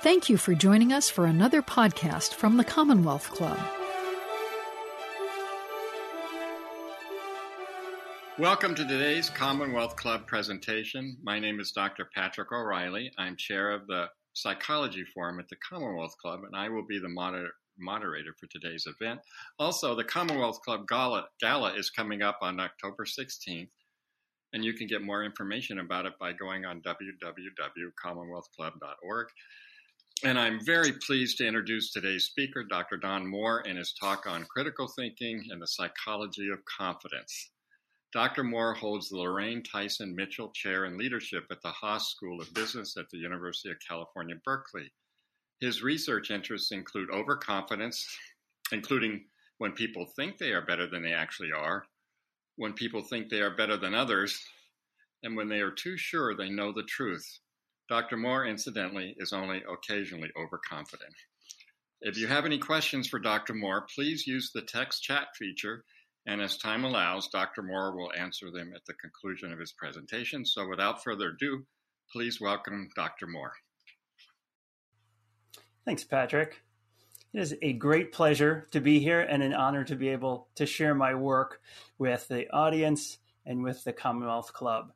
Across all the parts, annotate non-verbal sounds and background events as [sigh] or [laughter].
Thank you for joining us for another podcast from the Commonwealth Club. Welcome to today's Commonwealth Club presentation. My name is Dr. Patrick O'Reilly. I'm chair of the Psychology Forum at the Commonwealth Club, and I will be the moder- moderator for today's event. Also, the Commonwealth Club Gala, Gala is coming up on October 16th, and you can get more information about it by going on www.commonwealthclub.org. And I'm very pleased to introduce today's speaker, Dr. Don Moore, in his talk on critical thinking and the psychology of confidence. Dr. Moore holds the Lorraine Tyson Mitchell Chair in Leadership at the Haas School of Business at the University of California, Berkeley. His research interests include overconfidence, including when people think they are better than they actually are, when people think they are better than others, and when they are too sure they know the truth. Dr. Moore, incidentally, is only occasionally overconfident. If you have any questions for Dr. Moore, please use the text chat feature, and as time allows, Dr. Moore will answer them at the conclusion of his presentation. So without further ado, please welcome Dr. Moore. Thanks, Patrick. It is a great pleasure to be here and an honor to be able to share my work with the audience and with the Commonwealth Club.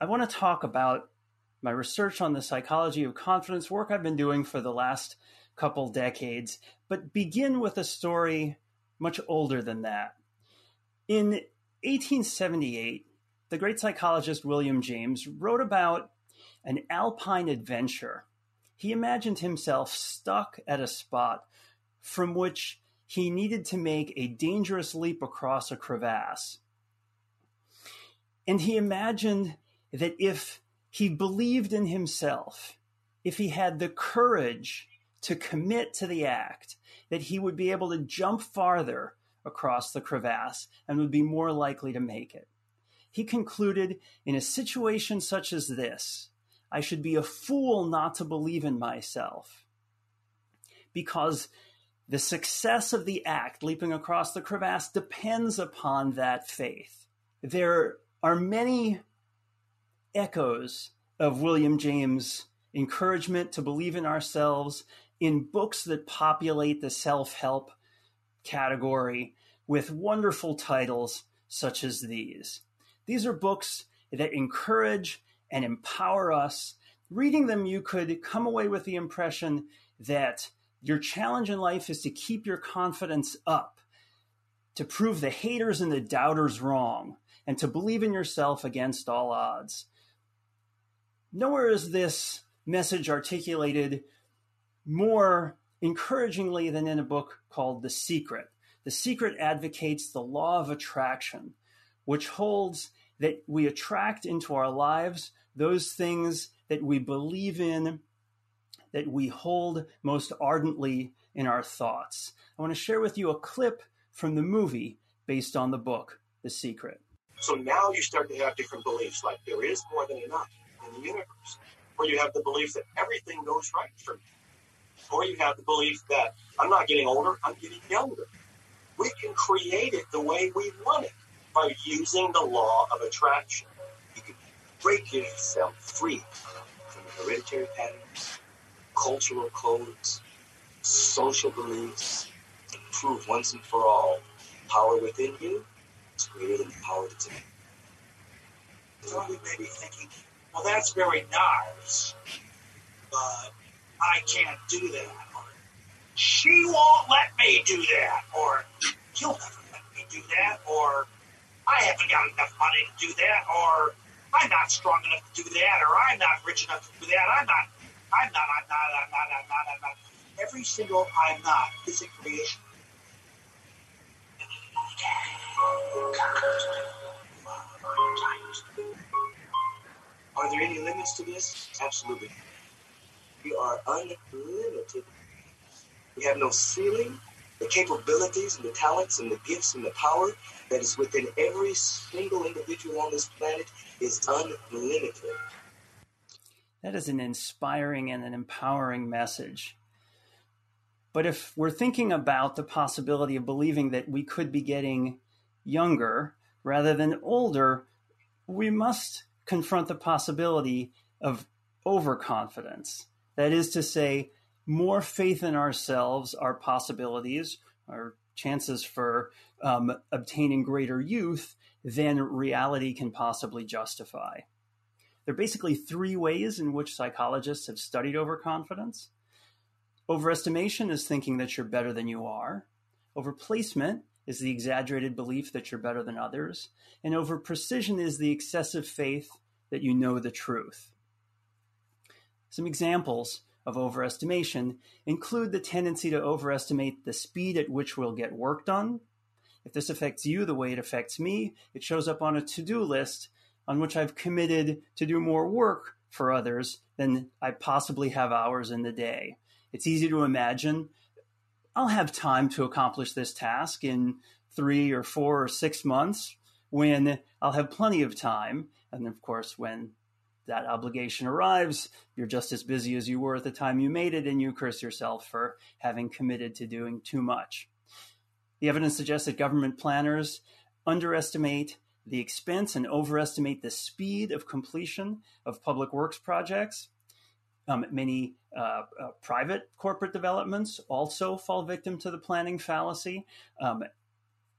I want to talk about my research on the psychology of confidence, work I've been doing for the last couple decades, but begin with a story much older than that. In 1878, the great psychologist William James wrote about an alpine adventure. He imagined himself stuck at a spot from which he needed to make a dangerous leap across a crevasse. And he imagined that if he believed in himself, if he had the courage to commit to the act, that he would be able to jump farther across the crevasse and would be more likely to make it. He concluded in a situation such as this, I should be a fool not to believe in myself. Because the success of the act, leaping across the crevasse, depends upon that faith. There are many echoes of William James' encouragement to believe in ourselves in books that populate the self help category with wonderful titles such as these. These are books that encourage and empower us. Reading them, you could come away with the impression that your challenge in life is to keep your confidence up, to prove the haters and the doubters wrong, and to believe in yourself against all odds. Nowhere is this message articulated more encouragingly than in a book called The Secret. The Secret advocates the law of attraction, which holds that we attract into our lives those things that we believe in, that we hold most ardently in our thoughts. I want to share with you a clip from the movie based on the book, The Secret. So now you start to have different beliefs, like there is more than enough the universe, or you have the belief that everything goes right for me, or you have the belief that I'm not getting older, I'm getting younger. We can create it the way we want it by using the law of attraction. You can break yourself free from hereditary patterns, cultural codes, social beliefs, and prove once and for all power within you is greater than the power that's in you. So you may be thinking, well, that's very nice, but I can't do that. Or, she won't let me do that. Or, you'll never let me do that. Or, I haven't got enough money to do that. Or, I'm not strong enough to do that. Or, I'm not rich enough to do that. I'm not, I'm not, I'm not, I'm not, I'm not, I'm not. Every single I'm not is a creation. Are there any limits to this? Absolutely. We are unlimited. We have no ceiling. The capabilities and the talents and the gifts and the power that is within every single individual on this planet is unlimited. That is an inspiring and an empowering message. But if we're thinking about the possibility of believing that we could be getting younger rather than older, we must confront the possibility of overconfidence. That is to say, more faith in ourselves, our possibilities, our chances for um, obtaining greater youth than reality can possibly justify. There are basically three ways in which psychologists have studied overconfidence. Overestimation is thinking that you're better than you are. Overplacement is the exaggerated belief that you're better than others. And overprecision is the excessive faith that you know the truth. Some examples of overestimation include the tendency to overestimate the speed at which we'll get work done. If this affects you the way it affects me, it shows up on a to do list on which I've committed to do more work for others than I possibly have hours in the day. It's easy to imagine I'll have time to accomplish this task in three or four or six months when I'll have plenty of time. And of course, when that obligation arrives, you're just as busy as you were at the time you made it, and you curse yourself for having committed to doing too much. The evidence suggests that government planners underestimate the expense and overestimate the speed of completion of public works projects. Um, many uh, uh, private corporate developments also fall victim to the planning fallacy. Um,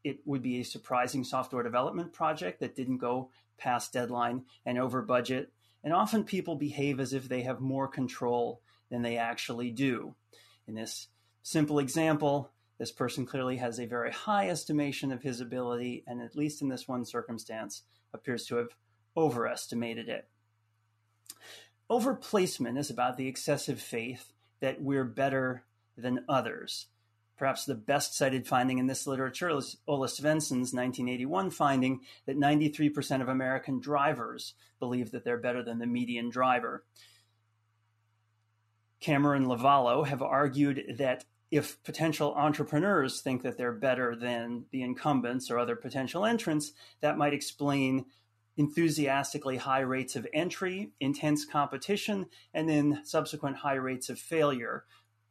it would be a surprising software development project that didn't go past deadline and over budget and often people behave as if they have more control than they actually do. In this simple example, this person clearly has a very high estimation of his ability, and at least in this one circumstance, appears to have overestimated it. Overplacement is about the excessive faith that we're better than others. Perhaps the best cited finding in this literature is Ola Svenson's 1981 finding that 93% of American drivers believe that they're better than the median driver. Cameron Lovallo have argued that if potential entrepreneurs think that they're better than the incumbents or other potential entrants, that might explain enthusiastically high rates of entry, intense competition, and then subsequent high rates of failure,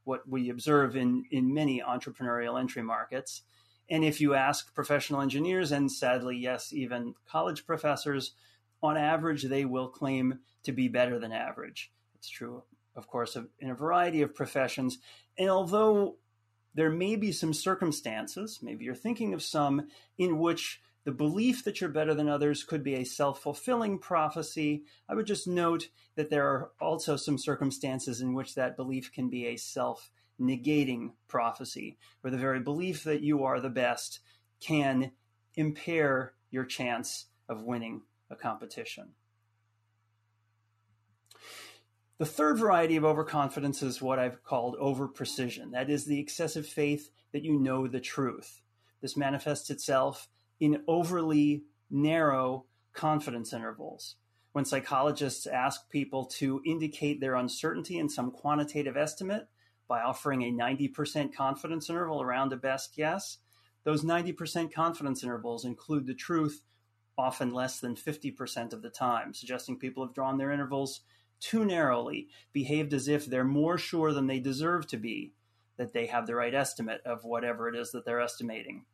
what we observe in, in many entrepreneurial entry markets. And if you ask professional engineers, and sadly, yes, even college professors, on average, they will claim to be better than average. It's true, of course, in a variety of professions. And although there may be some circumstances, maybe you're thinking of some, in which the belief that you're better than others could be a self fulfilling prophecy. I would just note that there are also some circumstances in which that belief can be a self negating prophecy, where the very belief that you are the best can impair your chance of winning a competition. The third variety of overconfidence is what I've called overprecision. That is the excessive faith that you know the truth. This manifests itself in overly narrow confidence intervals. When psychologists ask people to indicate their uncertainty in some quantitative estimate by offering a 90% confidence interval around a best guess, those 90% confidence intervals include the truth often less than 50% of the time, suggesting people have drawn their intervals too narrowly, behaved as if they're more sure than they deserve to be that they have the right estimate of whatever it is that they're estimating.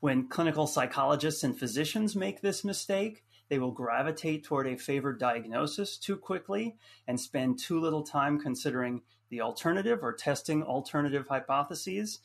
When clinical psychologists and physicians make this mistake, they will gravitate toward a favored diagnosis too quickly and spend too little time considering the alternative or testing alternative hypotheses.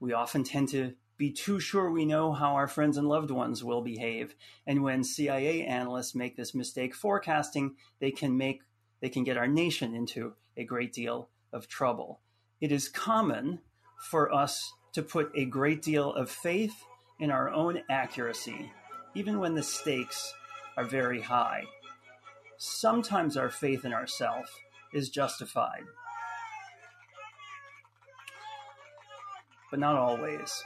We often tend to be too sure we know how our friends and loved ones will behave. And when CIA analysts make this mistake forecasting, they can make they can get our nation into a great deal of trouble. It is common for us to put a great deal of faith in our own accuracy, even when the stakes are very high. Sometimes our faith in ourselves is justified, but not always.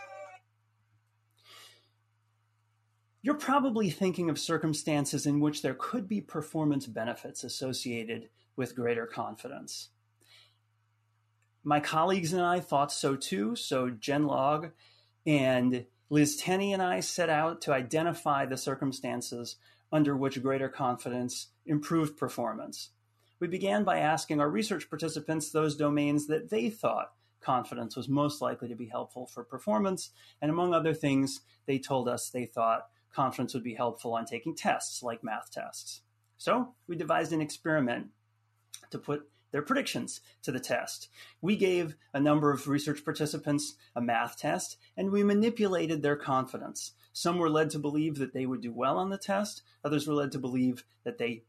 You're probably thinking of circumstances in which there could be performance benefits associated with greater confidence. My colleagues and I thought so too. So Jen Logg and Liz Tenney and I set out to identify the circumstances under which greater confidence improved performance. We began by asking our research participants those domains that they thought confidence was most likely to be helpful for performance. And among other things, they told us they thought confidence would be helpful on taking tests like math tests. So we devised an experiment to put their predictions to the test. We gave a number of research participants a math test and we manipulated their confidence. Some were led to believe that they would do well on the test, others were led to believe that they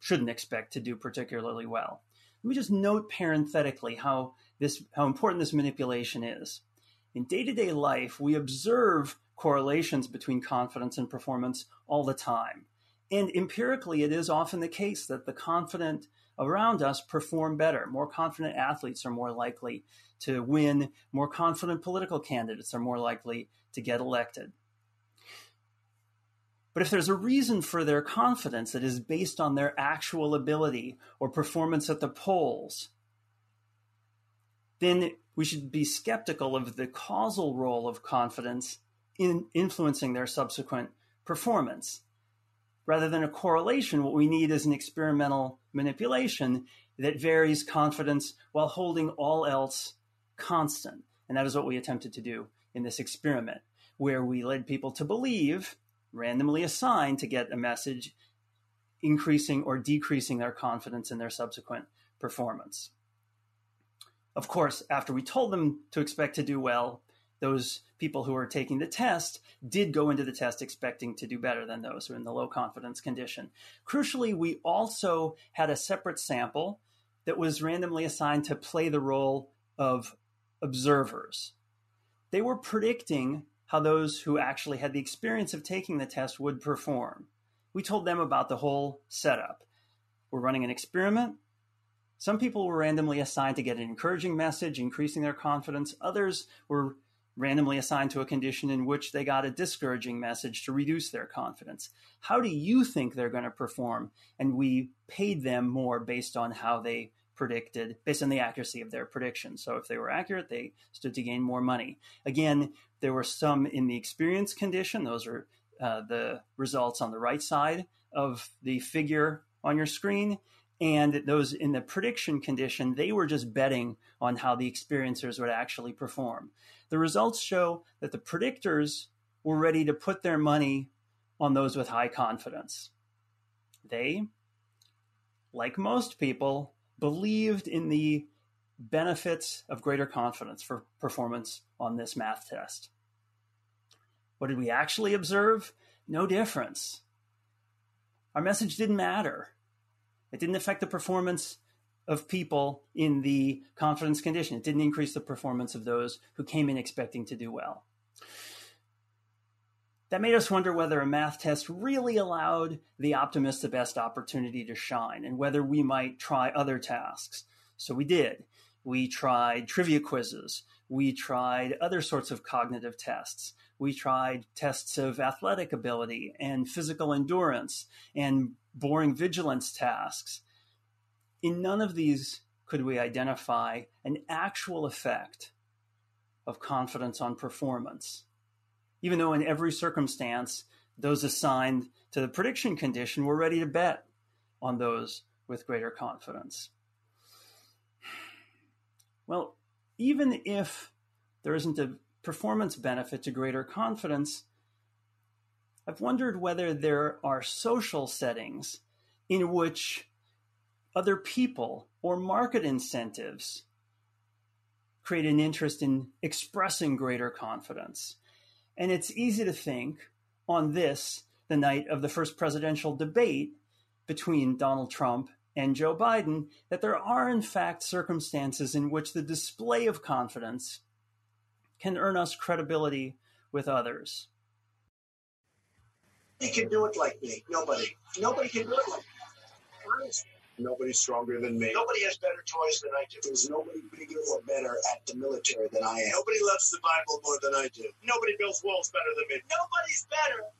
shouldn't expect to do particularly well. Let me just note parenthetically how this how important this manipulation is. In day-to-day life, we observe correlations between confidence and performance all the time. And empirically, it is often the case that the confident around us perform better. More confident athletes are more likely to win. More confident political candidates are more likely to get elected. But if there's a reason for their confidence that is based on their actual ability or performance at the polls, then we should be skeptical of the causal role of confidence in influencing their subsequent performance. Rather than a correlation, what we need is an experimental manipulation that varies confidence while holding all else constant. And that is what we attempted to do in this experiment, where we led people to believe, randomly assigned to get a message, increasing or decreasing their confidence in their subsequent performance. Of course, after we told them to expect to do well, those people who are taking the test did go into the test expecting to do better than those who are in the low confidence condition. Crucially, we also had a separate sample that was randomly assigned to play the role of observers. They were predicting how those who actually had the experience of taking the test would perform. We told them about the whole setup. We're running an experiment. Some people were randomly assigned to get an encouraging message, increasing their confidence. Others were randomly assigned to a condition in which they got a discouraging message to reduce their confidence. How do you think they're going to perform? And we paid them more based on how they predicted, based on the accuracy of their predictions. So if they were accurate, they stood to gain more money. Again, there were some in the experience condition. Those are uh, the results on the right side of the figure on your screen. And those in the prediction condition, they were just betting on how the experiencers would actually perform. The results show that the predictors were ready to put their money on those with high confidence. They, like most people, believed in the benefits of greater confidence for performance on this math test. What did we actually observe? No difference. Our message didn't matter. It didn't affect the performance of people in the confidence condition. It didn't increase the performance of those who came in expecting to do well. That made us wonder whether a math test really allowed the optimist the best opportunity to shine and whether we might try other tasks. So we did. We tried trivia quizzes. We tried other sorts of cognitive tests. We tried tests of athletic ability and physical endurance and boring vigilance tasks. In none of these could we identify an actual effect of confidence on performance, even though in every circumstance, those assigned to the prediction condition were ready to bet on those with greater confidence. Well, even if there isn't a performance benefit to greater confidence, I've wondered whether there are social settings in which other people or market incentives create an interest in expressing greater confidence. And it's easy to think on this, the night of the first presidential debate between Donald Trump and Joe Biden that there are, in fact, circumstances in which the display of confidence can earn us credibility with others. Nobody can do it like me. Nobody. Nobody can do it like me. Nobody's stronger than me. Nobody has better toys than I do. There's nobody bigger or better at the military than I am. Nobody loves the Bible more than I do. Nobody builds walls better than me. Nobody's better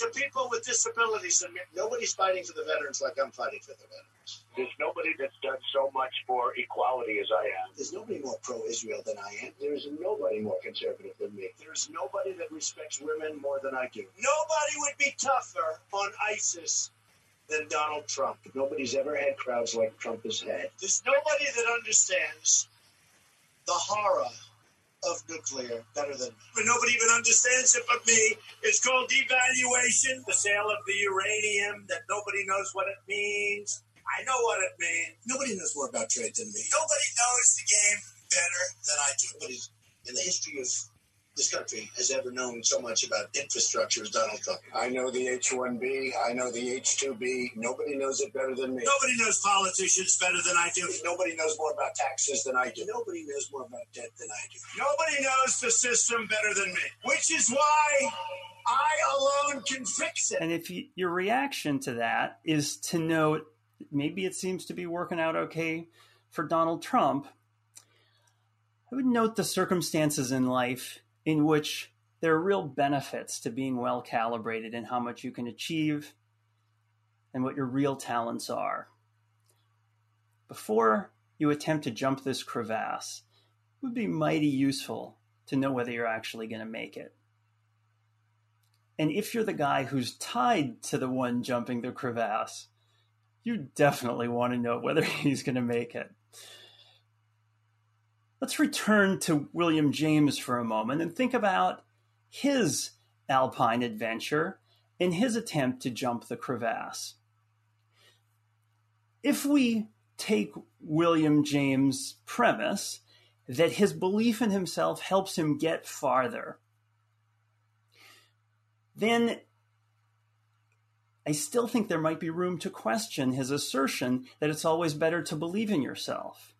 to people with disabilities than me. Nobody's fighting for the veterans like I'm fighting for the veterans. There's nobody that's done so much for equality as I am. There's nobody more pro-Israel than I am. There's nobody more conservative than me. There's nobody that respects women more than I do. Nobody would be tougher on ISIS than Donald Trump. Nobody's ever had crowds like Trump has had. There's nobody that understands the horror of nuclear better than me. But nobody even understands it but me. It's called devaluation, the sale of the uranium that nobody knows what it means. I know what it means. Nobody knows more about trade than me. Nobody knows the game better than I do. Nobody's in the history of this country has ever known so much about infrastructure as Donald Trump. I know the H-1B. I know the H-2B. Nobody knows it better than me. Nobody knows politicians better than I do. Nobody knows more about taxes than I do. Nobody knows more about debt than I do. Nobody knows the system better than me, which is why I alone can fix it. And if you, your reaction to that is to note maybe it seems to be working out okay for Donald Trump, I would note the circumstances in life in which there are real benefits to being well calibrated in how much you can achieve and what your real talents are. Before you attempt to jump this crevasse, it would be mighty useful to know whether you're actually going to make it. And if you're the guy who's tied to the one jumping the crevasse, you definitely want to know whether [laughs] he's going to make it. Let's return to William James for a moment and think about his alpine adventure in his attempt to jump the crevasse. If we take William James' premise that his belief in himself helps him get farther, then I still think there might be room to question his assertion that it's always better to believe in yourself.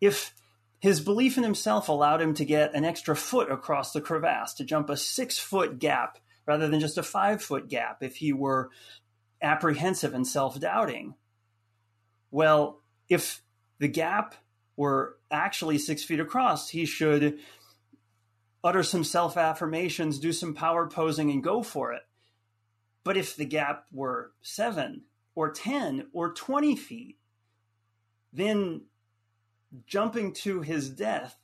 If his belief in himself allowed him to get an extra foot across the crevasse, to jump a six foot gap rather than just a five foot gap if he were apprehensive and self doubting. Well, if the gap were actually six feet across, he should utter some self affirmations, do some power posing, and go for it. But if the gap were seven or 10 or 20 feet, then jumping to his death,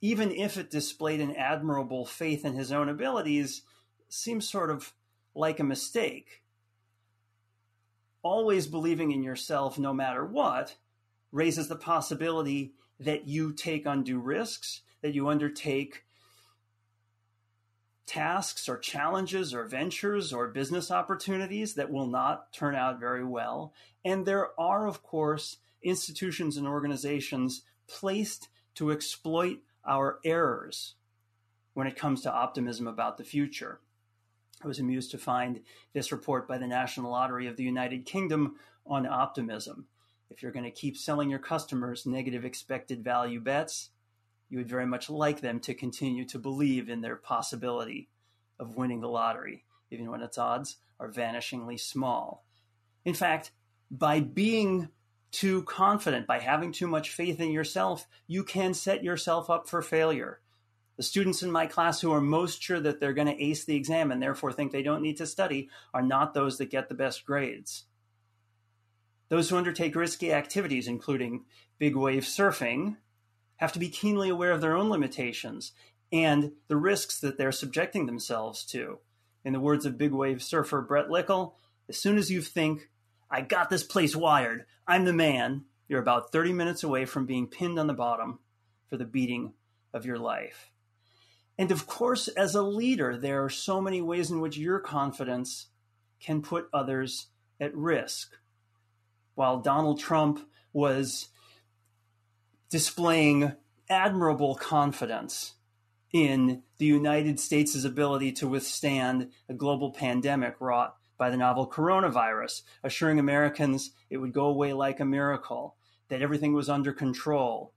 even if it displayed an admirable faith in his own abilities, seems sort of like a mistake. Always believing in yourself, no matter what, raises the possibility that you take undue risks, that you undertake tasks or challenges or ventures or business opportunities that will not turn out very well. And there are, of course, institutions and organizations placed to exploit our errors when it comes to optimism about the future. I was amused to find this report by the National Lottery of the United Kingdom on optimism. If you're going to keep selling your customers negative expected value bets, you would very much like them to continue to believe in their possibility of winning the lottery, even when its odds are vanishingly small. In fact, by being too confident, by having too much faith in yourself, you can set yourself up for failure. The students in my class who are most sure that they're going to ace the exam and therefore think they don't need to study are not those that get the best grades. Those who undertake risky activities, including big wave surfing, have to be keenly aware of their own limitations and the risks that they're subjecting themselves to. In the words of big wave surfer Brett Lickle, as soon as you think I got this place wired. I'm the man. You're about 30 minutes away from being pinned on the bottom for the beating of your life. And of course, as a leader, there are so many ways in which your confidence can put others at risk. While Donald Trump was displaying admirable confidence in the United States' ability to withstand a global pandemic wrought by the novel coronavirus, assuring Americans it would go away like a miracle, that everything was under control,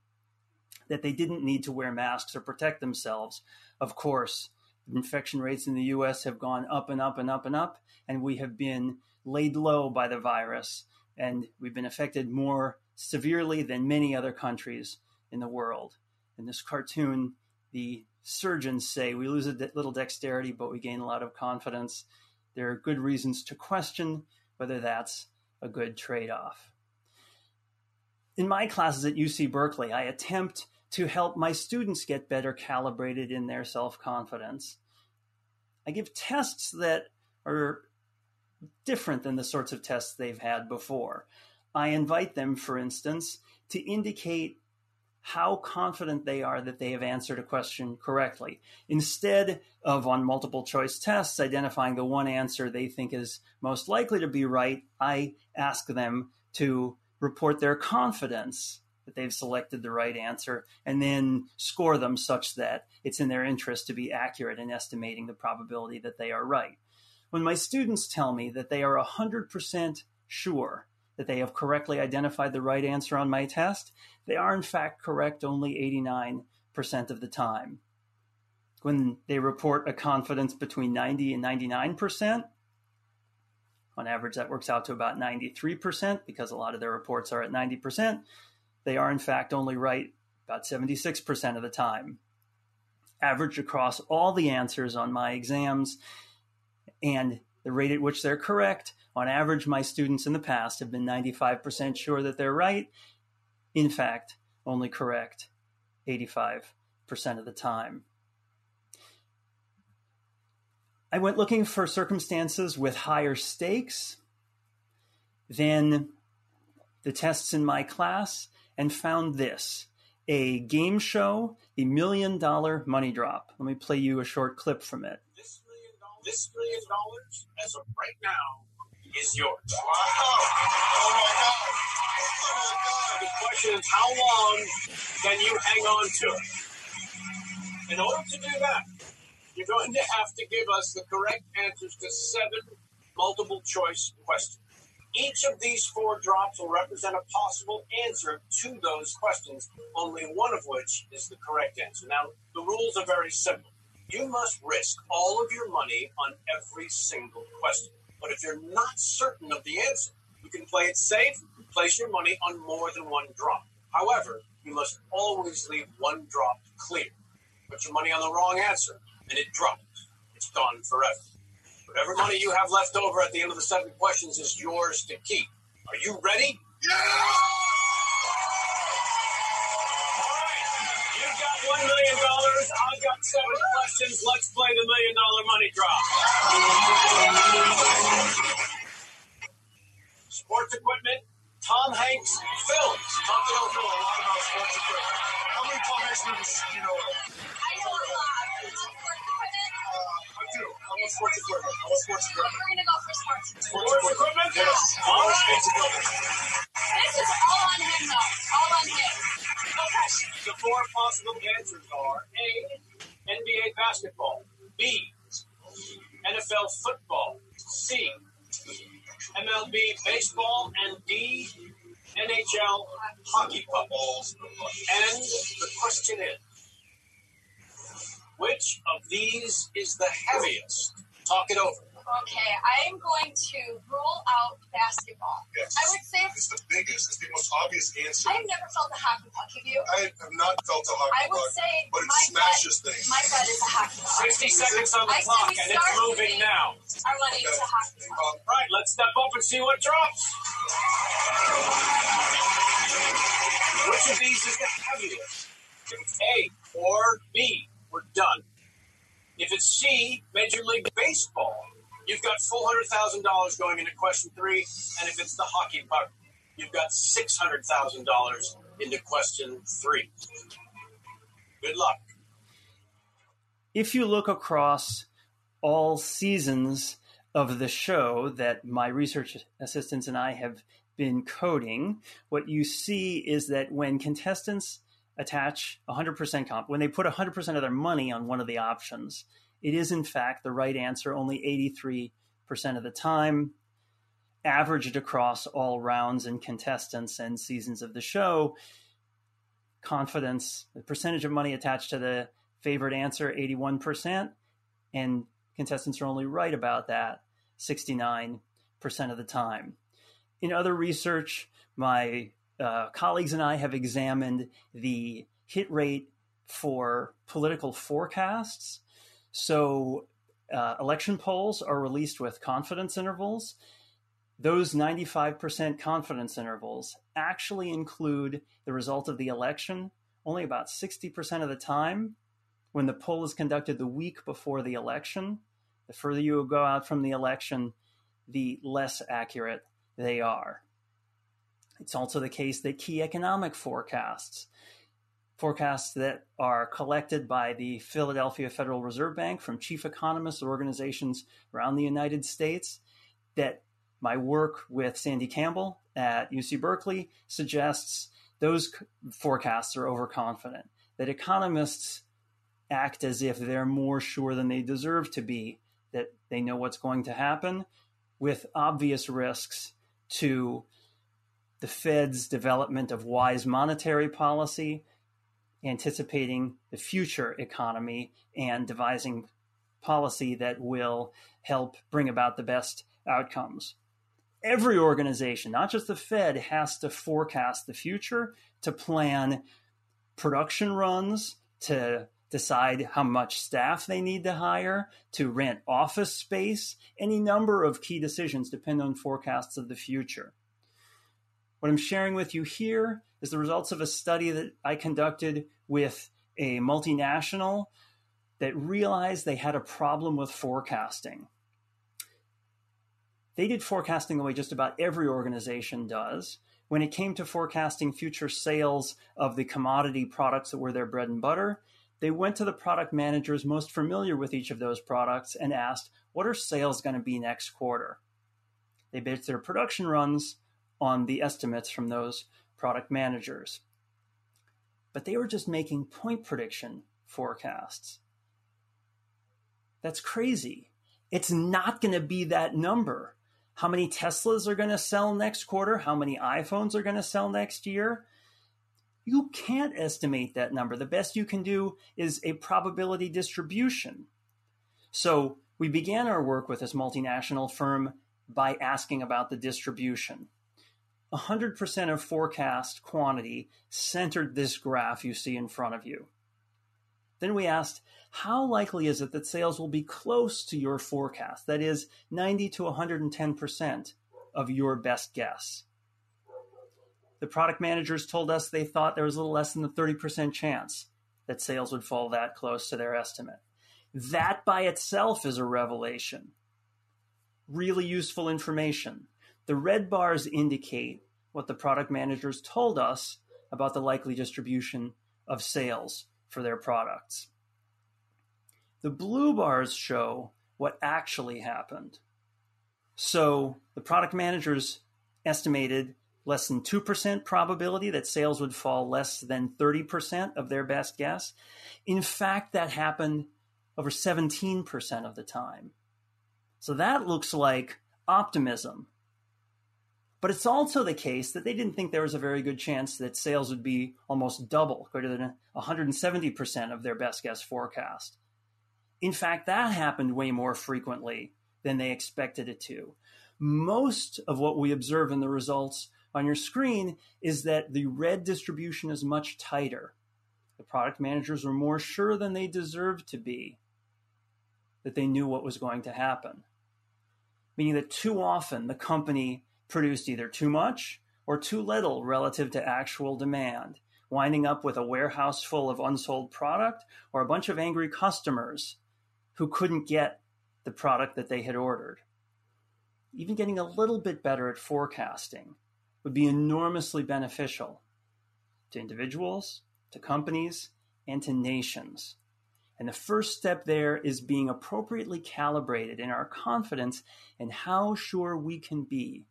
that they didn't need to wear masks or protect themselves. Of course, infection rates in the US have gone up and up and up and up, and we have been laid low by the virus, and we've been affected more severely than many other countries in the world. In this cartoon, the surgeons say we lose a little dexterity, but we gain a lot of confidence there are good reasons to question whether that's a good trade off. In my classes at UC Berkeley, I attempt to help my students get better calibrated in their self confidence. I give tests that are different than the sorts of tests they've had before. I invite them, for instance, to indicate how confident they are that they have answered a question correctly. Instead of on multiple choice tests identifying the one answer they think is most likely to be right, I ask them to report their confidence that they've selected the right answer and then score them such that it's in their interest to be accurate in estimating the probability that they are right. When my students tell me that they are 100% sure that they have correctly identified the right answer on my test, they are in fact correct only 89% of the time. When they report a confidence between 90 and 99%, on average that works out to about 93% because a lot of their reports are at 90%, they are in fact only right about 76% of the time. Averaged across all the answers on my exams and the rate at which they're correct, on average, my students in the past have been 95% sure that they're right. In fact, only correct 85% of the time. I went looking for circumstances with higher stakes than the tests in my class and found this a game show, the Million Dollar Money Drop. Let me play you a short clip from it. This million dollars, this million dollars, as of right now, is yours. Wow. Oh my God. Oh my God. The question is, how long can you hang on to it? In order to do that, you're going to have to give us the correct answers to seven multiple choice questions. Each of these four drops will represent a possible answer to those questions, only one of which is the correct answer. Now, the rules are very simple. You must risk all of your money on every single question. But if you're not certain of the answer, you can play it safe and place your money on more than one drop. However, you must always leave one drop clear. Put your money on the wrong answer, and it drops. It's gone forever. Whatever money you have left over at the end of the seven questions is yours to keep. Are you ready? Yeah. One million dollars. I've got seven questions. Let's play the million dollar money drop. Sports equipment, Tom Hanks films. Talk it I a lot about sports equipment. How many Tom Hanks movies do you know? I know a lot. Uh, I do. How about sports equipment? How about sports equipment? We're gonna go for sports. Sports equipment? Yes. All right. sports equipment? This is all on him though. All on him. The four possible answers are A, NBA basketball, B, NFL football, C, MLB baseball, and D, NHL hockey puck. And the question is, which of these is the heaviest? Talk it over. Okay. I am going to rule out basketball. Yes. I would say It's the biggest. It's the most obvious answer. I've never felt a hockey puck. Have you? I have not felt a hockey would puck, say but it my smashes gut, things. my gut is a hockey puck. 60 seconds on the I clock, and it's moving with- now. Our money is a hockey puck. Um, Right, let's step up and see what drops. Which of these is the heaviest? A or B, we're done. If it's C, Major League Baseball, you've got $400,000 going into question three. And if it's the hockey puck, you've got $600,000 into question three. Good luck. if you look across all seasons of the show that my research assistants and I have been coding, what you see is that when contestants attach 100% comp, when they put 100% of their money on one of the options, it is in fact the right answer only 83% of the time, averaged across all rounds and contestants and seasons of the show. Confidence, the percentage of money attached to the favorite answer 81%, and contestants are only right about that 69% of the time. In other research, my uh, colleagues and I have examined the hit rate for political forecasts. So, uh, election polls are released with confidence intervals. Those 95% confidence intervals actually include the result of the election only about 60% of the time when the poll is conducted the week before the election, the further you go out from the election, the less accurate they are. It's also the case that key economic forecasts forecasts that are collected by the Philadelphia Federal Reserve Bank from chief economists of organizations around the United States that my work with Sandy Campbell at UC Berkeley suggests those forecasts are overconfident, that economists act as if they're more sure than they deserve to be, that they know what's going to happen, with obvious risks to the Fed's development of wise monetary policy, anticipating the future economy, and devising policy that will help bring about the best outcomes. Every organization, not just the Fed, has to forecast the future, to plan production runs, to decide how much staff they need to hire, to rent office space. Any number of key decisions depend on forecasts of the future. What I'm sharing with you here is the results of a study that I conducted with a multinational that realized they had a problem with forecasting. They did forecasting the way just about every organization does. When it came to forecasting future sales of the commodity products that were their bread and butter, they went to the product managers most familiar with each of those products and asked, What are sales going to be next quarter? They based their production runs on the estimates from those product managers. But they were just making point prediction forecasts. That's crazy. It's not going to be that number. How many Teslas are going to sell next quarter? How many iPhones are going to sell next year? You can't estimate that number. The best you can do is a probability distribution. So we began our work with this multinational firm by asking about the distribution. 100% of forecast quantity centered this graph you see in front of you. Then we asked, how likely is it that sales will be close to your forecast? That is, 90 to 110% of your best guess. The product managers told us they thought there was a little less than a 30% chance that sales would fall that close to their estimate. That by itself is a revelation. Really useful information. The red bars indicate what the product managers told us about the likely distribution of sales for their products. The blue bars show what actually happened. So the product managers estimated less than 2% probability that sales would fall less than 30% of their best guess. In fact, that happened over 17% of the time. So that looks like optimism but it's also the case that they didn't think there was a very good chance that sales would be almost double, greater than 170% of their best guess forecast. In fact, that happened way more frequently than they expected it to. Most of what we observe in the results on your screen is that the red distribution is much tighter. The product managers were more sure than they deserved to be that they knew what was going to happen. Meaning that too often the company produced either too much or too little relative to actual demand, winding up with a warehouse full of unsold product or a bunch of angry customers who couldn't get the product that they had ordered. Even getting a little bit better at forecasting would be enormously beneficial to individuals, to companies, and to nations. And the first step there is being appropriately calibrated in our confidence in how sure we can be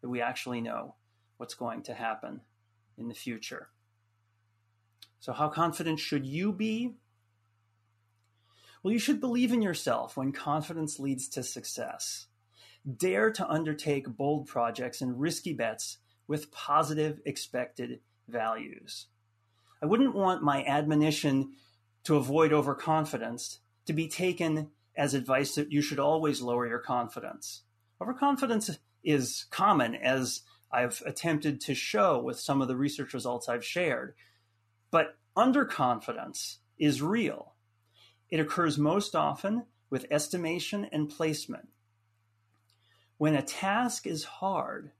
that we actually know what's going to happen in the future. So, how confident should you be? Well, you should believe in yourself when confidence leads to success. Dare to undertake bold projects and risky bets with positive expected values. I wouldn't want my admonition to avoid overconfidence to be taken as advice that you should always lower your confidence. Overconfidence is common, as I've attempted to show with some of the research results I've shared. But underconfidence is real. It occurs most often with estimation and placement. When a task is hard,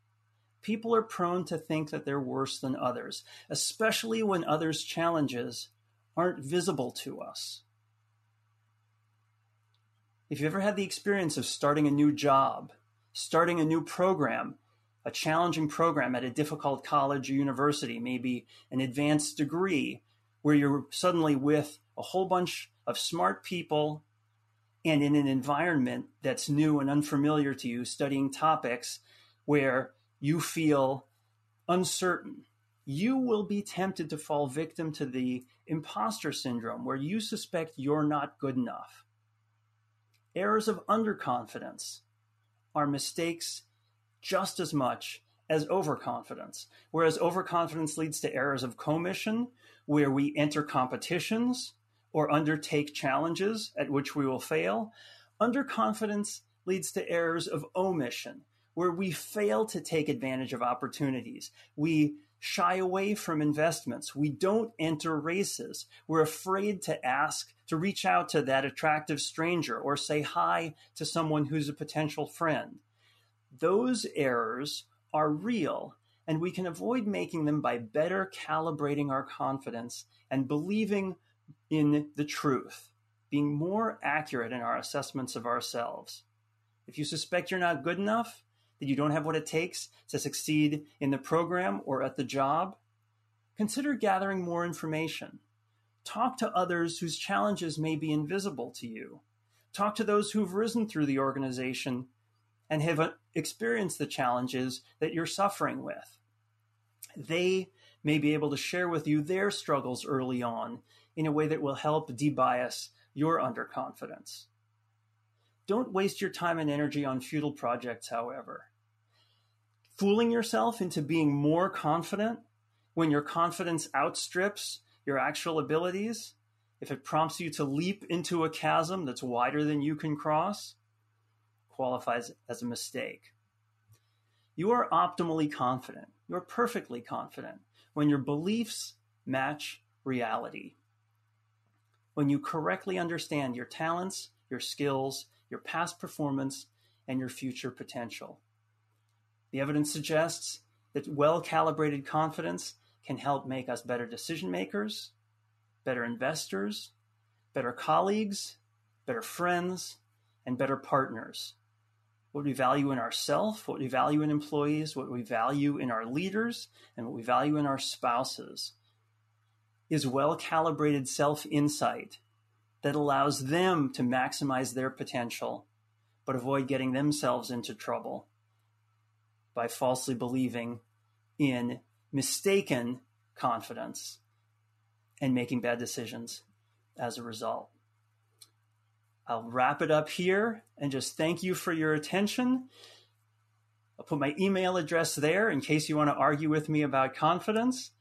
people are prone to think that they're worse than others, especially when others' challenges aren't visible to us. If you ever had the experience of starting a new job starting a new program, a challenging program at a difficult college or university, maybe an advanced degree, where you're suddenly with a whole bunch of smart people and in an environment that's new and unfamiliar to you, studying topics where you feel uncertain, you will be tempted to fall victim to the imposter syndrome where you suspect you're not good enough. Errors of underconfidence are mistakes just as much as overconfidence, whereas overconfidence leads to errors of commission where we enter competitions or undertake challenges at which we will fail. Underconfidence leads to errors of omission, where we fail to take advantage of opportunities. We shy away from investments. We don't enter races. We're afraid to ask, to reach out to that attractive stranger or say hi to someone who's a potential friend. Those errors are real, and we can avoid making them by better calibrating our confidence and believing in the truth, being more accurate in our assessments of ourselves. If you suspect you're not good enough, that you don't have what it takes to succeed in the program or at the job, consider gathering more information. Talk to others whose challenges may be invisible to you. Talk to those who've risen through the organization and have uh, experienced the challenges that you're suffering with. They may be able to share with you their struggles early on in a way that will help debias your underconfidence. Don't waste your time and energy on futile projects, however. Fooling yourself into being more confident when your confidence outstrips your actual abilities, if it prompts you to leap into a chasm that's wider than you can cross, qualifies as a mistake. You are optimally confident. You are perfectly confident when your beliefs match reality when you correctly understand your talents, your skills, your past performance, and your future potential. The evidence suggests that well calibrated confidence can help make us better decision makers, better investors, better colleagues, better friends, and better partners. What we value in ourselves, what we value in employees, what we value in our leaders, and what we value in our spouses is well calibrated self insight that allows them to maximize their potential, but avoid getting themselves into trouble by falsely believing in mistaken confidence and making bad decisions as a result. I'll wrap it up here and just thank you for your attention. I'll put my email address there in case you want to argue with me about confidence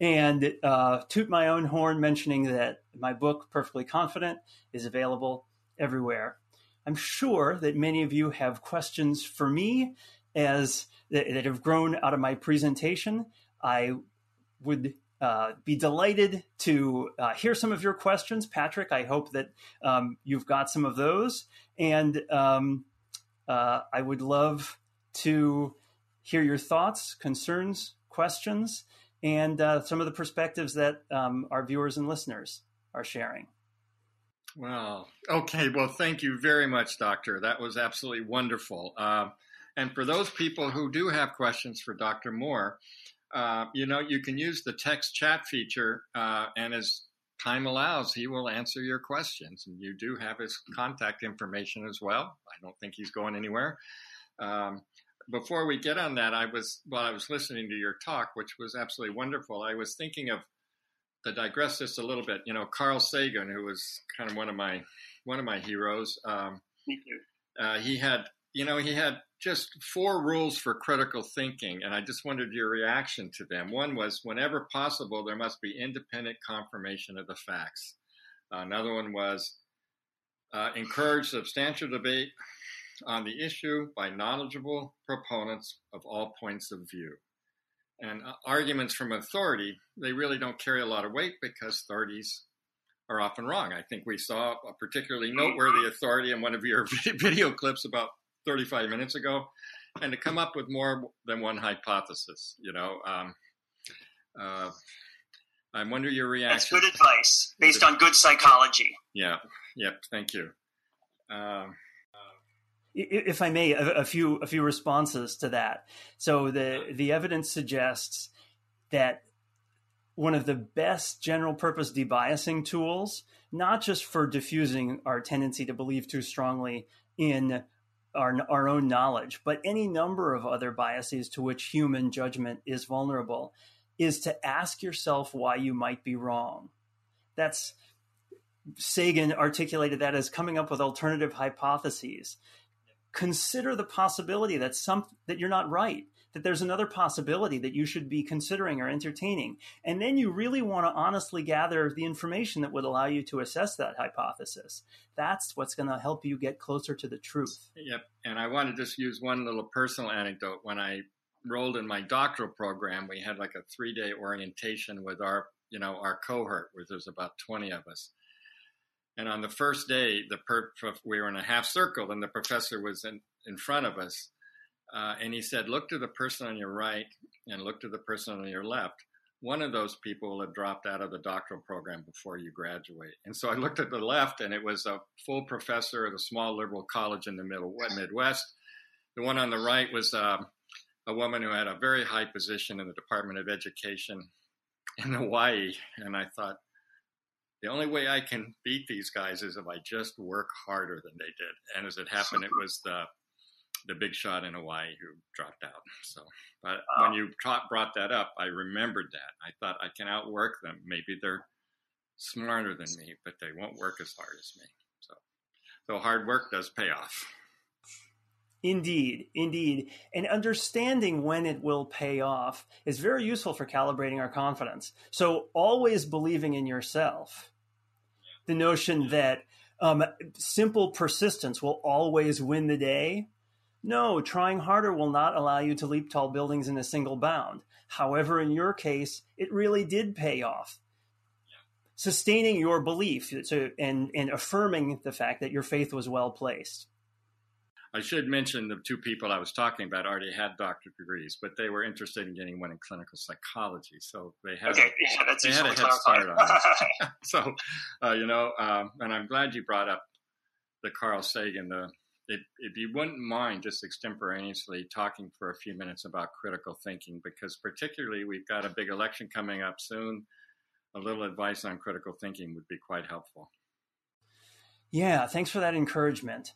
and uh, toot my own horn mentioning that my book, Perfectly Confident, is available everywhere. I'm sure that many of you have questions for me as that, have grown out of my presentation. I would uh, be delighted to uh, hear some of your questions, Patrick. I hope that um, you've got some of those, and um, uh, I would love to hear your thoughts, concerns, questions and uh, some of the perspectives that um, our viewers and listeners are sharing. Well, okay. Well, thank you very much, Doctor. That was absolutely wonderful. And for those people who do have questions for Dr. Moore, uh, you know, you can use the text chat feature, uh, and as time allows, he will answer your questions. And you do have his contact information as well. I don't think he's going anywhere. Um, before we get on that, I was while I was listening to your talk, which was absolutely wonderful. I was thinking of to digress just a little bit. You know, Carl Sagan, who was kind of one of my one of my heroes. Um, Thank you. Uh, he had, you know, he had just four rules for critical thinking, and I just wondered your reaction to them. One was, whenever possible, there must be independent confirmation of the facts. Uh, another one was, uh, encourage substantial debate on the issue by knowledgeable proponents of all points of view. And uh, arguments from authority, they really don't carry a lot of weight because authorities are often wrong. I think we saw a particularly noteworthy authority in one of your [laughs] video clips about 35 minutes ago, and to come up with more than one hypothesis, you know. Um, uh, I wonder your reaction. That's good advice based on good psychology. Yeah, yep, thank you. Um, if I may, a, a, few a few responses to that. So the the evidence suggests that one of the best general purpose debiasing tools, not just for diffusing our tendency to believe too strongly in our, our own knowledge, but any number of other biases to which human judgment is vulnerable, is to ask yourself why you might be wrong. That's Sagan articulated that as coming up with alternative hypotheses. Consider the possibility that some that you're not right, that there's another possibility that you should be considering or entertaining. And then you really want to honestly gather the information that would allow you to assess that hypothesis. That's what's going to help you get closer to the truth. Yep. And I want to just use one little personal anecdote. When I rolled in my doctoral program, we had like a three day orientation with our, you know, our cohort, where there's about 20 of us. And on the first day, the per- we were in a half circle, and the professor was in, in front of us. Uh, and he said, Look to the person on your right and look to the person on your left. One of those people will have dropped out of the doctoral program before you graduate. And so I looked at the left, and it was a full professor at a small liberal college in the middle Midwest. The one on the right was uh, a woman who had a very high position in the Department of Education in Hawaii. And I thought, the only way I can beat these guys is if I just work harder than they did. And as it happened, it was the the big shot in Hawaii who dropped out. [laughs] So, but when you brought that up, I remembered that. I thought I can outwork them. Maybe they're smarter than me, but they won't work as hard as me. So, so hard work does pay off. Indeed, indeed. And understanding when it will pay off is very useful for calibrating our confidence. So, always believing in yourself. The notion that um, simple persistence will always win the day. No, trying harder will not allow you to leap tall buildings in a single bound. However, in your case, it really did pay off. Sustaining your belief so, and, and affirming the fact that your faith was well placed. I should mention the two people I was talking about already had doctorate degrees, but they were interested in getting one in clinical psychology, so they had okay. a, yeah, they had a head start on it. [laughs] [laughs] so, uh, you know, um, and I'm glad you brought up the Carl Sagan. The if, if you wouldn't mind just extemporaneously talking for a few minutes about critical thinking, because particularly we've got a big election coming up soon. A little advice on critical thinking would be quite helpful. Yeah, thanks for that encouragement.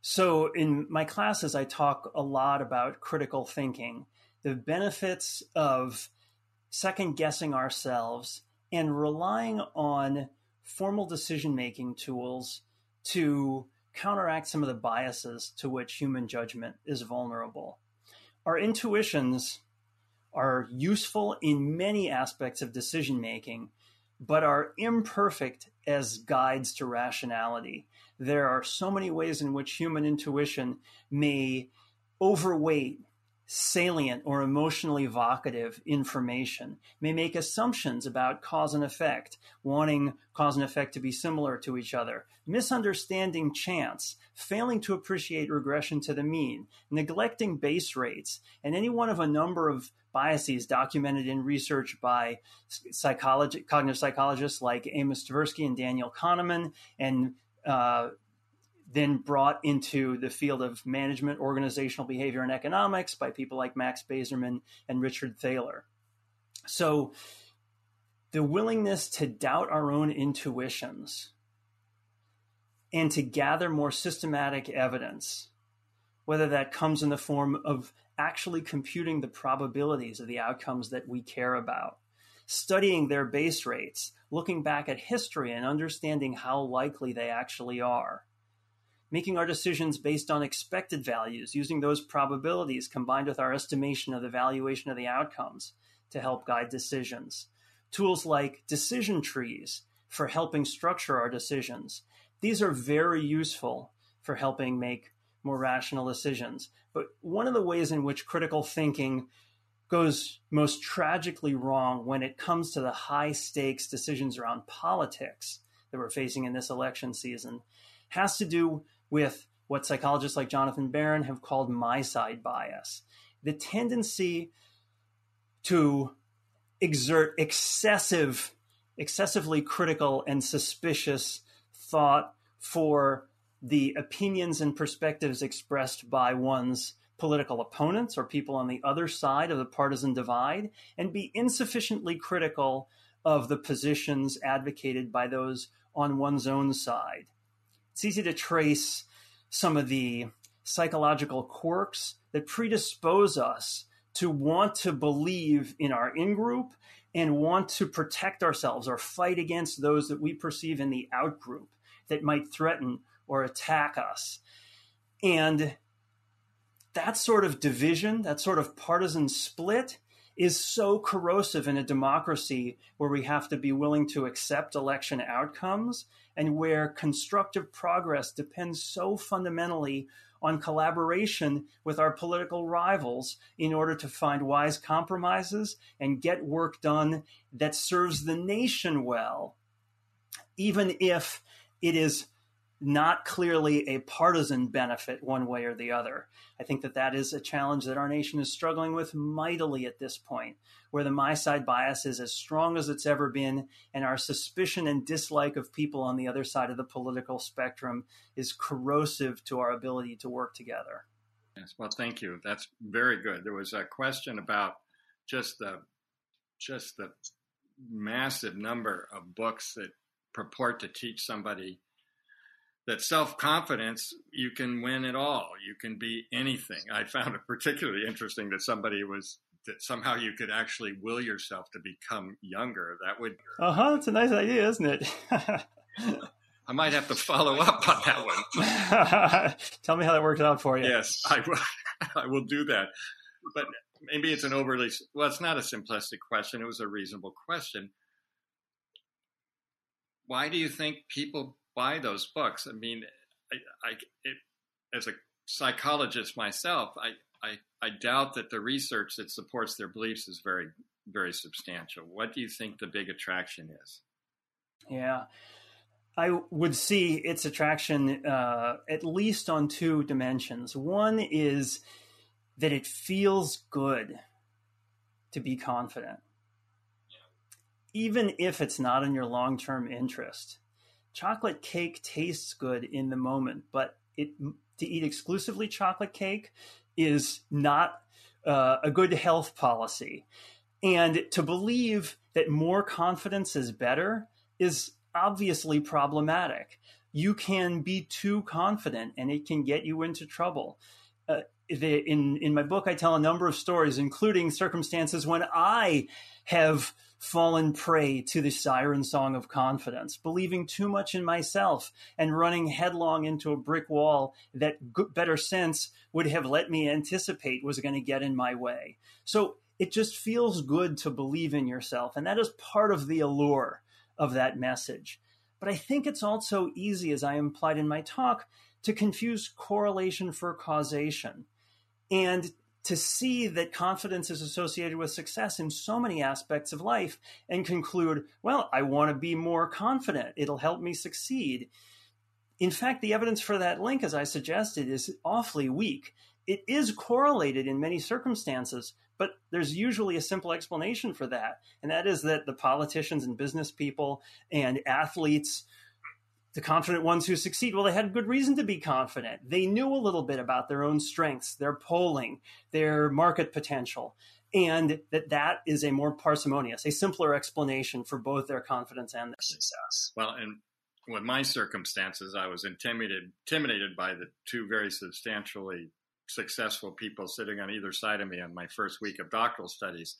So, in my classes, I talk a lot about critical thinking, the benefits of second guessing ourselves and relying on formal decision making tools to counteract some of the biases to which human judgment is vulnerable. Our intuitions are useful in many aspects of decision making, but are imperfect as guides to rationality there are so many ways in which human intuition may overweight salient or emotionally evocative information, may make assumptions about cause and effect, wanting cause and effect to be similar to each other, misunderstanding chance, failing to appreciate regression to the mean, neglecting base rates, and any one of a number of biases documented in research by psychology, cognitive psychologists like Amos Tversky and Daniel Kahneman, and uh, then brought into the field of management, organizational behavior, and economics by people like Max Bazerman and Richard Thaler. So, the willingness to doubt our own intuitions and to gather more systematic evidence, whether that comes in the form of actually computing the probabilities of the outcomes that we care about, studying their base rates, looking back at history and understanding how likely they actually are. Making our decisions based on expected values, using those probabilities combined with our estimation of the valuation of the outcomes to help guide decisions. Tools like decision trees for helping structure our decisions. These are very useful for helping make more rational decisions. But one of the ways in which critical thinking goes most tragically wrong when it comes to the high stakes decisions around politics that we're facing in this election season has to do with what psychologists like Jonathan Baron have called my side bias. The tendency to exert excessive, excessively critical and suspicious thought for the opinions and perspectives expressed by one's political opponents or people on the other side of the partisan divide and be insufficiently critical of the positions advocated by those on one's own side. It's easy to trace some of the psychological quirks that predispose us to want to believe in our in group and want to protect ourselves or fight against those that we perceive in the out group that might threaten or attack us. And that sort of division, that sort of partisan split, is so corrosive in a democracy where we have to be willing to accept election outcomes and where constructive progress depends so fundamentally on collaboration with our political rivals in order to find wise compromises and get work done that serves the nation well, even if it is not clearly a partisan benefit one way or the other. I think that that is a challenge that our nation is struggling with mightily at this point, where the my side bias is as strong as it's ever been, and our suspicion and dislike of people on the other side of the political spectrum is corrosive to our ability to work together. Yes, well, thank you. That's very good. There was a question about just the just the massive number of books that purport to teach somebody that self confidence, you can win it all. You can be anything. I found it particularly interesting that somebody was that somehow you could actually will yourself to become younger. That would. Uh huh. It's a nice idea, isn't it? [laughs] I might have to follow up on that one. [laughs] Tell me how that works out for you. Yes, I will. [laughs] I will do that. But maybe it's an overly well. It's not a simplistic question. It was a reasonable question. Why do you think people buy those books. I mean, I, I it, as a psychologist myself, I, I, I doubt that the research that supports their beliefs is very, very substantial. What do you think the big attraction is? Yeah. I would see its attraction uh, at least on two dimensions. One is that it feels good to be confident, even if it's not in your long term interest chocolate cake tastes good in the moment, but it to eat exclusively chocolate cake is not uh, a good health policy. And to believe that more confidence is better is obviously problematic. You can be too confident and it can get you into trouble. Uh, in, in my book, I tell a number of stories, including circumstances when I have fallen prey to the siren song of confidence, believing too much in myself and running headlong into a brick wall that better sense would have let me anticipate was going to get in my way. So it just feels good to believe in yourself. And that is part of the allure of that message. But I think it's also easy, as I implied in my talk, to confuse correlation for causation. And to see that confidence is associated with success in so many aspects of life and conclude, well, I want to be more confident. It'll help me succeed. In fact, the evidence for that link, as I suggested, is awfully weak. It is correlated in many circumstances, but there's usually a simple explanation for that. And that is that the politicians and business people and athletes the confident ones who succeed, well, they had good reason to be confident. They knew a little bit about their own strengths, their polling, their market potential, and that that is a more parsimonious, a simpler explanation for both their confidence and their success. Well, and with my circumstances, I was intimidated, intimidated by the two very substantially successful people sitting on either side of me on my first week of doctoral studies.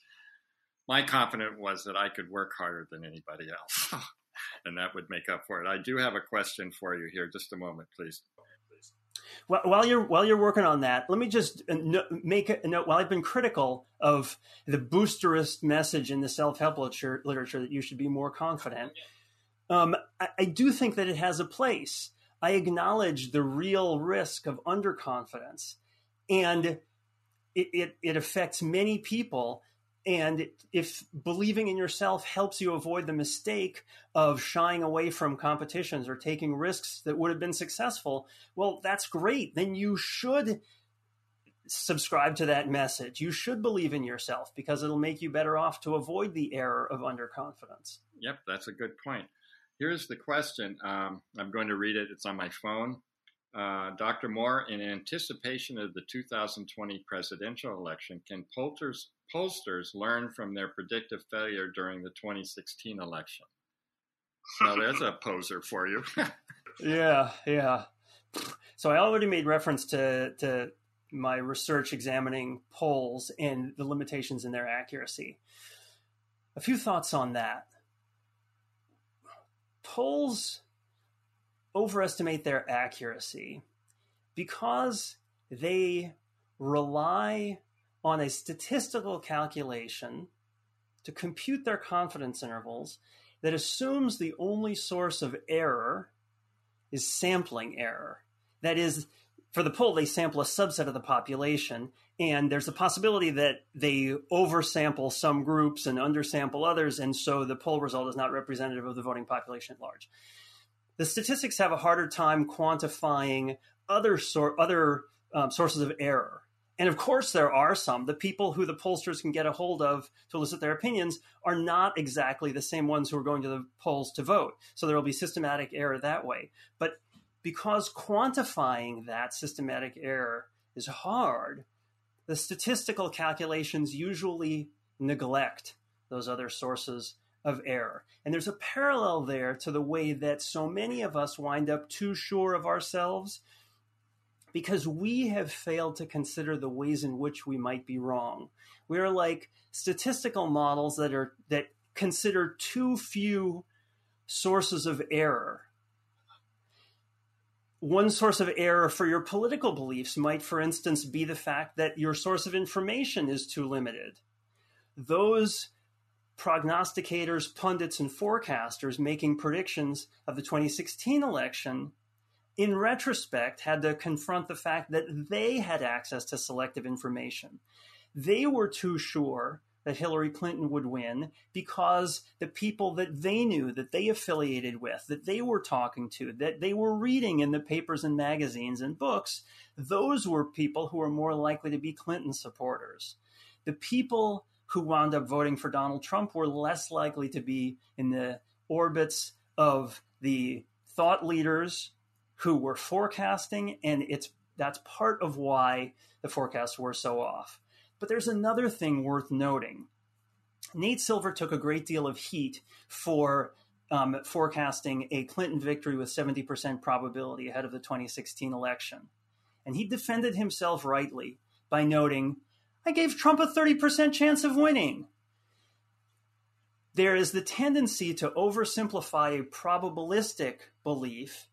My confidence was that I could work harder than anybody else. [laughs] and that would make up for it. I do have a question for you here. Just a moment, please. Well, while you're while you're working on that, let me just uh, make a note. While I've been critical of the boosterist message in the self help literature, literature, that you should be more confident, um, I, I do think that it has a place. I acknowledge the real risk of underconfidence, and it, it, it affects many people and if believing in yourself helps you avoid the mistake of shying away from competitions or taking risks that would have been successful, well, that's great. Then you should subscribe to that message. You should believe in yourself because it'll make you better off to avoid the error of underconfidence. Yep, that's a good point. Here's the question. Um, I'm going to read it. It's on my phone. Uh, Dr. Moore, in anticipation of the 2020 presidential election, can pollsters, pollsters learn from their predictive failure during the 2016 election? Now, there's a poser for you. [laughs] yeah, yeah. So I already made reference to, to my research examining polls and the limitations in their accuracy. A few thoughts on that. Polls overestimate their accuracy because they rely on a statistical calculation to compute their confidence intervals that assumes the only source of error is sampling error. That is, for the poll, they sample a subset of the population, and there's a possibility that they oversample some groups and undersample others, and so the poll result is not representative of the voting population at large. The statistics have a harder time quantifying other sor- other um, sources of error. And of course, there are some. The people who the pollsters can get a hold of to elicit their opinions are not exactly the same ones who are going to the polls to vote. So there will be systematic error that way. But because quantifying that systematic error is hard, the statistical calculations usually neglect those other sources of error. And there's a parallel there to the way that so many of us wind up too sure of ourselves because we have failed to consider the ways in which we might be wrong. We're like statistical models that are that consider too few sources of error. One source of error for your political beliefs might, for instance, be the fact that your source of information is too limited. Those prognosticators, pundits, and forecasters making predictions of the 2016 election in retrospect, had to confront the fact that they had access to selective information. They were too sure that Hillary Clinton would win because the people that they knew, that they affiliated with, that they were talking to, that they were reading in the papers and magazines and books, those were people who were more likely to be Clinton supporters. The people who wound up voting for Donald Trump were less likely to be in the orbits of the thought leaders who were forecasting, and it's that's part of why the forecasts were so off. But there's another thing worth noting. Nate Silver took a great deal of heat for um, forecasting a Clinton victory with 70% probability ahead of the 2016 election. And he defended himself rightly by noting, I gave Trump a 30% chance of winning. There is the tendency to oversimplify a probabilistic belief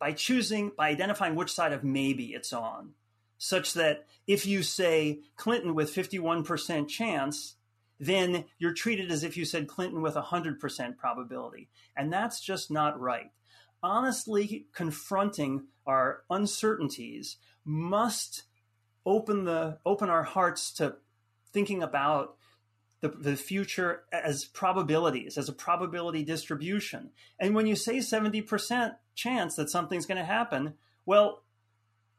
by choosing, by identifying which side of maybe it's on, such that if you say Clinton with 51% chance, then you're treated as if you said Clinton with 100% probability. And that's just not right. Honestly, confronting our uncertainties must open the open our hearts to thinking about the, the future as probabilities, as a probability distribution. And when you say 70% chance that something's going to happen, well,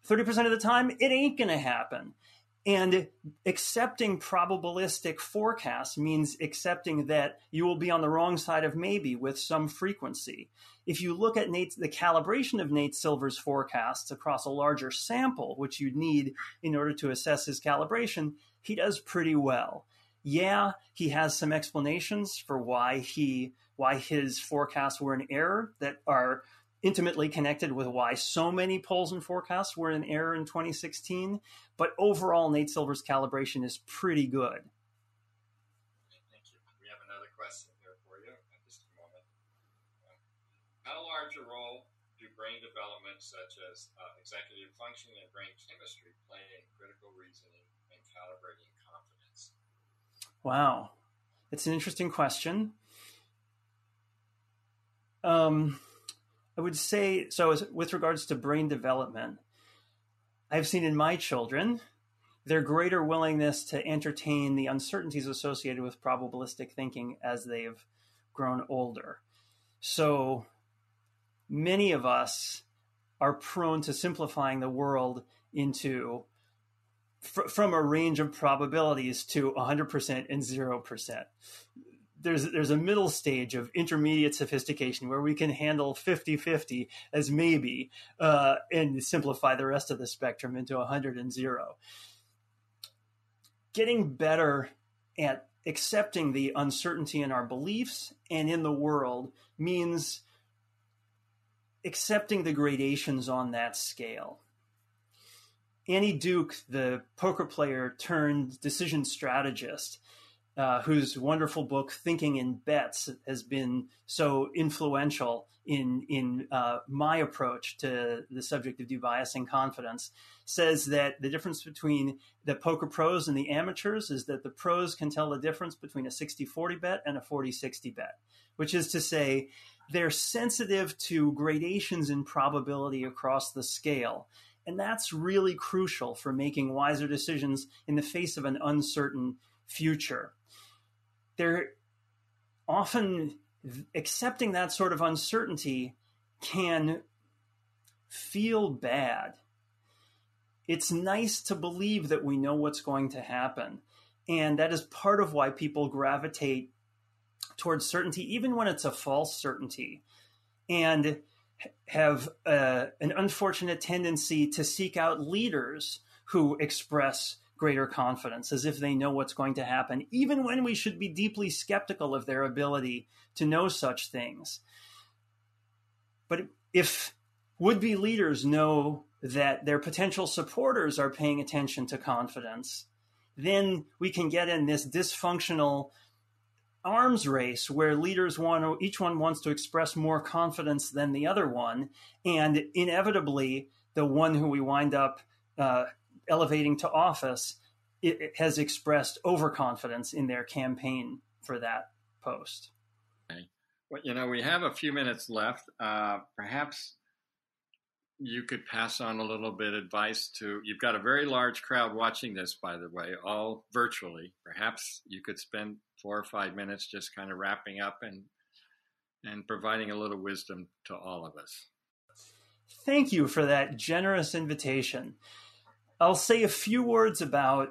30% of the time, it ain't going to happen. And accepting probabilistic forecasts means accepting that you will be on the wrong side of maybe with some frequency. If you look at Nate, the calibration of Nate Silver's forecasts across a larger sample, which you'd need in order to assess his calibration, he does pretty well yeah, he has some explanations for why he why his forecasts were in error that are intimately connected with why so many polls and forecasts were in error in 2016. But overall, Nate Silver's calibration is pretty good. Thank you. We have another question here for you just a moment. How large a role do brain development, such as uh, executive functioning and brain chemistry, play in critical reasoning and calibrating confidence? Wow. It's an interesting question. Um, I would say so, as, with regards to brain development, I've seen in my children their greater willingness to entertain the uncertainties associated with probabilistic thinking as they've grown older. So many of us are prone to simplifying the world into fr- from a range of probabilities to 100% and 0%. There's there's a middle stage of intermediate sophistication where we can handle 50-50 as maybe uh, and simplify the rest of the spectrum into 100 and 0 getting better at accepting the uncertainty in our beliefs and in the world means accepting the gradations on that scale. Annie Duke, the poker player turned decision strategist, uh, whose wonderful book "Thinking in Bets" has been so influential in in uh, my approach to the subject of debiasing confidence, says that the difference between the poker pros and the amateurs is that the pros can tell the difference between a 60-40 bet and a 40-60 bet, which is to say they're sensitive to gradations in probability across the scale and that's really crucial for making wiser decisions in the face of an uncertain future. They're often accepting that sort of uncertainty can feel bad. It's nice to believe that we know what's going to happen. And that is part of why people gravitate towards certainty, even when it's a false certainty. And have uh, an unfortunate tendency to seek out leaders who express greater confidence as if they know what's going to happen, even when we should be deeply skeptical of their ability to know such things. But if would be leaders know that their potential supporters are paying attention to confidence, then we can get in this dysfunctional arms race where leaders want to, each one wants to express more confidence than the other one. And inevitably, the one who we wind up uh, elevating to office it, it has expressed overconfidence in their campaign for that post. Okay. Well, you know, we have a few minutes left. Uh, perhaps you could pass on a little bit of advice to you've got a very large crowd watching this by the way all virtually perhaps you could spend four or five minutes just kind of wrapping up and and providing a little wisdom to all of us thank you for that generous invitation i'll say a few words about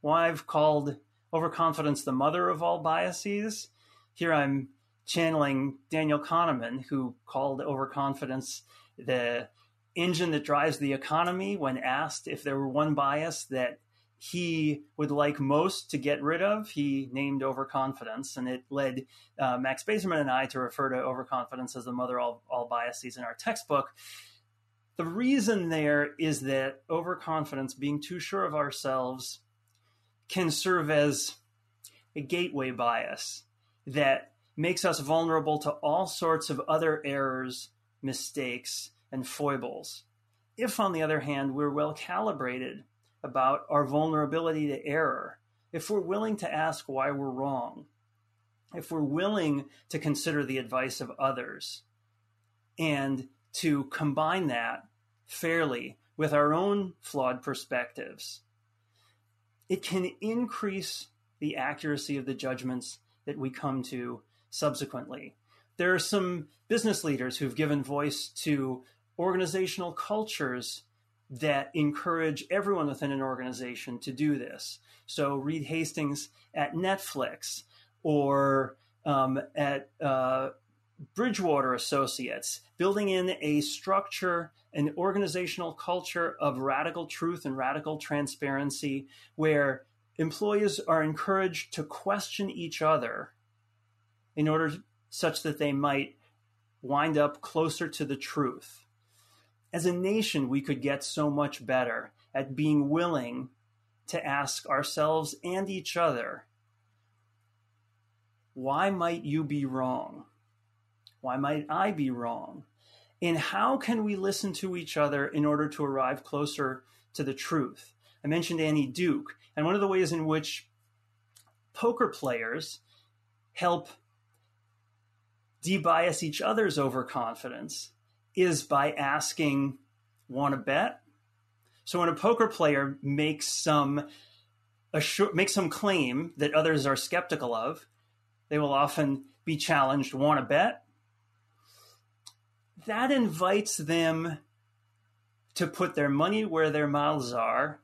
why i've called overconfidence the mother of all biases here i'm channeling daniel kahneman who called overconfidence the engine that drives the economy when asked if there were one bias that he would like most to get rid of, he named overconfidence, and it led uh, Max Bazerman and I to refer to overconfidence as the mother of all biases in our textbook. The reason there is that overconfidence, being too sure of ourselves, can serve as a gateway bias that makes us vulnerable to all sorts of other errors, mistakes, and foibles. If, on the other hand, we're well calibrated about our vulnerability to error, if we're willing to ask why we're wrong, if we're willing to consider the advice of others, and to combine that fairly with our own flawed perspectives, it can increase the accuracy of the judgments that we come to subsequently. There are some business leaders who've given voice to organizational cultures that encourage everyone within an organization to do this. So Reed Hastings at Netflix or um, at uh, Bridgewater Associates, building in a structure, an organizational culture of radical truth and radical transparency where employees are encouraged to question each other in order such that they might wind up closer to the truth as a nation, we could get so much better at being willing to ask ourselves and each other why might you be wrong? Why might I be wrong? And how can we listen to each other in order to arrive closer to the truth? I mentioned Annie Duke, and one of the ways in which poker players help debias each other's overconfidence is by asking, want to bet? So when a poker player makes some assure, makes some claim that others are skeptical of, they will often be challenged, want to bet? That invites them to put their money where their mouths are,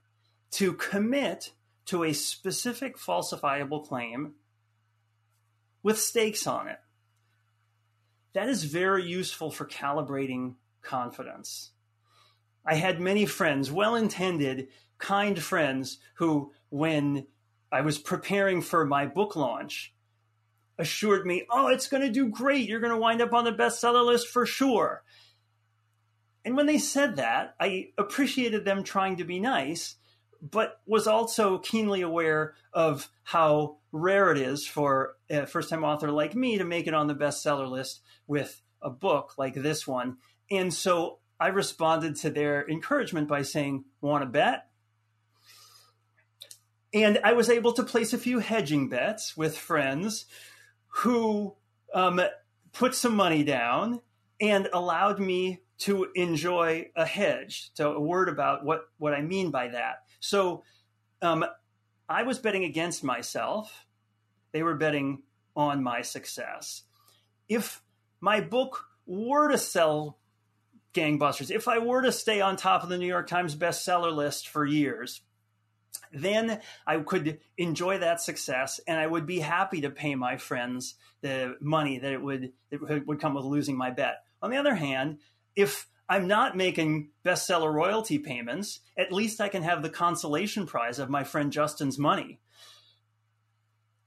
to commit to a specific falsifiable claim with stakes on it. That is very useful for calibrating confidence. I had many friends, well intended, kind friends, who, when I was preparing for my book launch, assured me, oh, it's going to do great. You're going to wind up on the bestseller list for sure. And when they said that, I appreciated them trying to be nice, but was also keenly aware of how rare it is for a first time author like me to make it on the bestseller list with a book like this one. And so I responded to their encouragement by saying, Want to bet? And I was able to place a few hedging bets with friends who um, put some money down and allowed me to enjoy a hedge. So, a word about what, what I mean by that. So, um, I was betting against myself, they were betting on my success. If my book were to sell gangbusters, if I were to stay on top of the New York Times bestseller list for years, then I could enjoy that success and I would be happy to pay my friends the money that it would that would come with losing my bet. On the other hand, if I'm not making bestseller royalty payments, at least I can have the consolation prize of my friend Justin's money.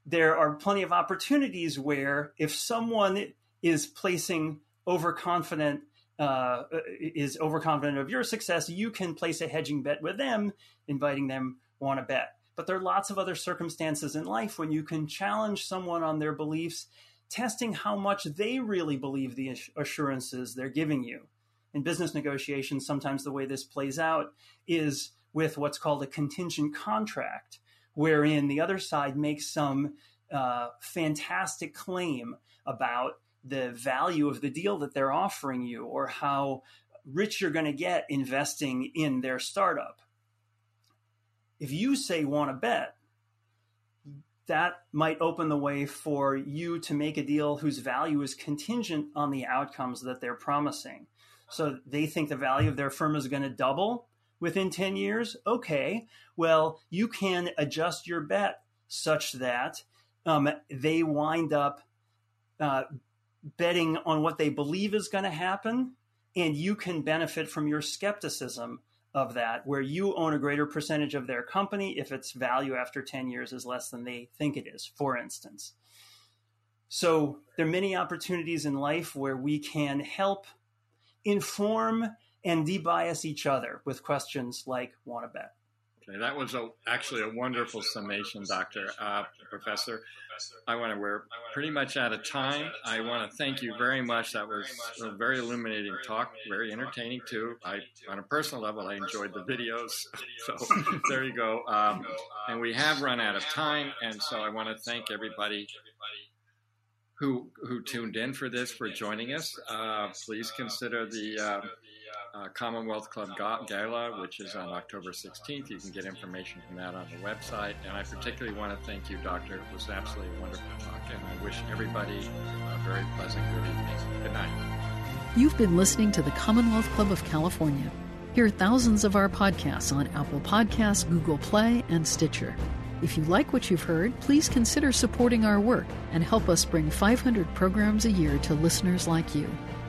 There are plenty of opportunities where if someone is placing overconfident uh, is overconfident of your success, you can place a hedging bet with them, inviting them want to bet. But there are lots of other circumstances in life when you can challenge someone on their beliefs, testing how much they really believe the assurances they're giving you. In business negotiations, sometimes the way this plays out is with what's called a contingent contract, wherein the other side makes some uh, fantastic claim about the value of the deal that they're offering you or how rich you're going to get investing in their startup. If you say want to bet, that might open the way for you to make a deal whose value is contingent on the outcomes that they're promising. So they think the value of their firm is going to double within 10 years. Okay, well, you can adjust your bet such that um, they wind up uh, betting on what they believe is going to happen, and you can benefit from your skepticism of that, where you own a greater percentage of their company if its value after 10 years is less than they think it is, for instance. So there are many opportunities in life where we can help inform and debias each other with questions like want to bet. That was a, actually a wonderful summation, Doctor uh, Professor. I want to. We're pretty much out of time. I want to thank you very much. That was a very illuminating talk, very entertaining too. I, on a personal level, I enjoyed the videos. [laughs] So there you go. Um, and we have run out of time, and so I want to thank everybody who who tuned in for this for joining us. Uh, please consider the. Uh, uh, Commonwealth Club Gala, which is on October 16th. You can get information from that on the website. And I particularly want to thank you, Doctor. It was absolutely a wonderful talk, and I wish everybody a very pleasant good evening. Good night. You've been listening to the Commonwealth Club of California. Hear thousands of our podcasts on Apple Podcasts, Google Play, and Stitcher. If you like what you've heard, please consider supporting our work and help us bring 500 programs a year to listeners like you